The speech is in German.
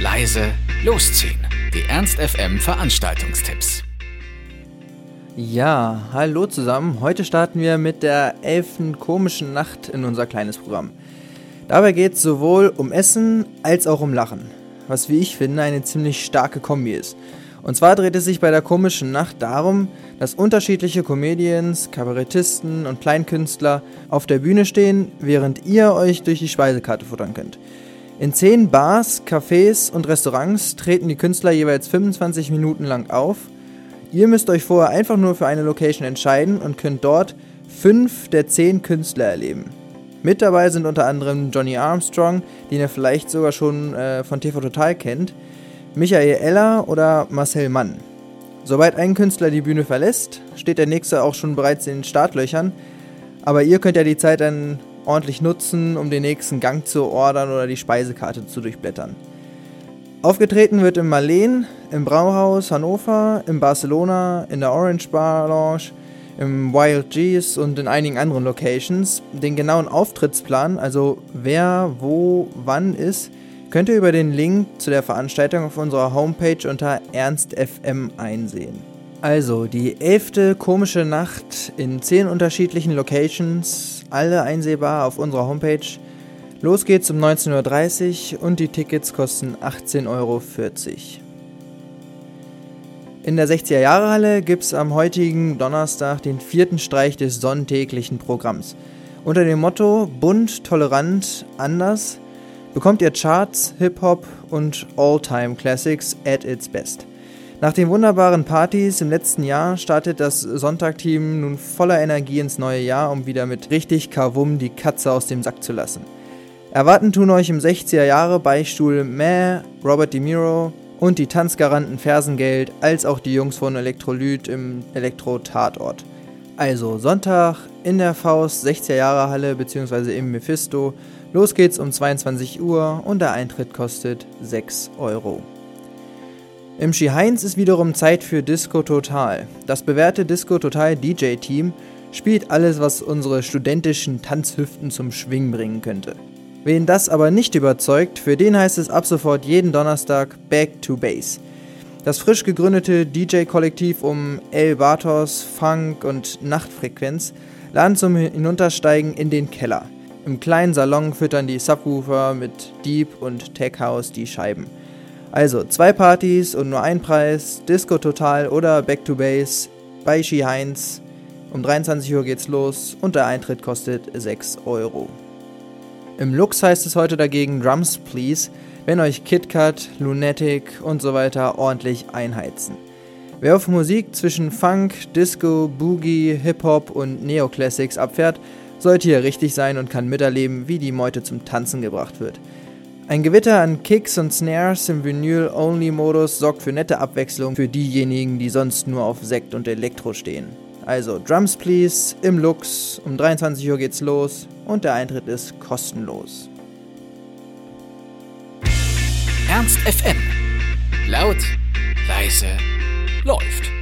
leise, losziehen. Die Ernst FM Veranstaltungstipps. Ja, hallo zusammen. Heute starten wir mit der elften komischen Nacht in unser kleines Programm. Dabei geht es sowohl um Essen als auch um Lachen, was wie ich finde eine ziemlich starke Kombi ist. Und zwar dreht es sich bei der komischen Nacht darum, dass unterschiedliche Comedians, Kabarettisten und Kleinkünstler auf der Bühne stehen, während ihr euch durch die Speisekarte futtern könnt. In zehn Bars, Cafés und Restaurants treten die Künstler jeweils 25 Minuten lang auf. Ihr müsst euch vorher einfach nur für eine Location entscheiden und könnt dort fünf der zehn Künstler erleben. Mit dabei sind unter anderem Johnny Armstrong, den ihr vielleicht sogar schon äh, von TV Total kennt, Michael Eller oder Marcel Mann. Sobald ein Künstler die Bühne verlässt, steht der nächste auch schon bereits in den Startlöchern, aber ihr könnt ja die Zeit dann ordentlich nutzen, um den nächsten Gang zu ordern oder die Speisekarte zu durchblättern. Aufgetreten wird im Marleen, im Brauhaus Hannover, im Barcelona, in der Orange Bar Lounge, im Wild G's und in einigen anderen Locations. Den genauen Auftrittsplan, also wer, wo, wann ist, könnt ihr über den Link zu der Veranstaltung auf unserer Homepage unter ernstfm einsehen. Also, die elfte komische Nacht in zehn unterschiedlichen Locations, alle einsehbar auf unserer Homepage. Los geht's um 19.30 Uhr und die Tickets kosten 18,40 Euro. In der 60er-Jahre-Halle gibt's am heutigen Donnerstag den vierten Streich des sonntäglichen Programms. Unter dem Motto Bunt, tolerant, anders bekommt ihr Charts, Hip-Hop und All-Time Classics at its best. Nach den wunderbaren Partys im letzten Jahr startet das Sonntagteam nun voller Energie ins neue Jahr, um wieder mit richtig Kavum die Katze aus dem Sack zu lassen. Erwarten tun euch im 60er Jahre Beichtstuhl Meh, Robert De Miro und die Tanzgaranten Fersengeld, als auch die Jungs von Elektrolyt im Elektro-Tatort. Also Sonntag in der Faust 60er Jahre Halle bzw. im Mephisto. Los geht's um 22 Uhr und der Eintritt kostet 6 Euro. Im Ski Heinz ist wiederum Zeit für Disco Total. Das bewährte Disco Total DJ Team spielt alles, was unsere studentischen Tanzhüften zum Schwingen bringen könnte. Wen das aber nicht überzeugt, für den heißt es ab sofort jeden Donnerstag Back to Base. Das frisch gegründete DJ-Kollektiv um El Bartos, Funk und Nachtfrequenz laden zum Hinuntersteigen in den Keller. Im kleinen Salon füttern die Subwoofer mit Deep und Tech House die Scheiben. Also zwei Partys und nur ein Preis, Disco Total oder Back to Base bei Ski Heinz. Um 23 Uhr geht's los und der Eintritt kostet 6 Euro. Im Lux heißt es heute dagegen Drums Please, wenn euch KitKat, Lunatic und so weiter ordentlich einheizen. Wer auf Musik zwischen Funk, Disco, Boogie, Hip-Hop und Neoclassics abfährt, sollte hier richtig sein und kann miterleben, wie die Meute zum Tanzen gebracht wird. Ein Gewitter an Kicks und Snares im Vinyl-Only-Modus sorgt für nette Abwechslung für diejenigen, die sonst nur auf Sekt und Elektro stehen. Also Drums Please im Lux, um 23 Uhr geht's los und der Eintritt ist kostenlos. Ernst FM. Laut, leise, läuft.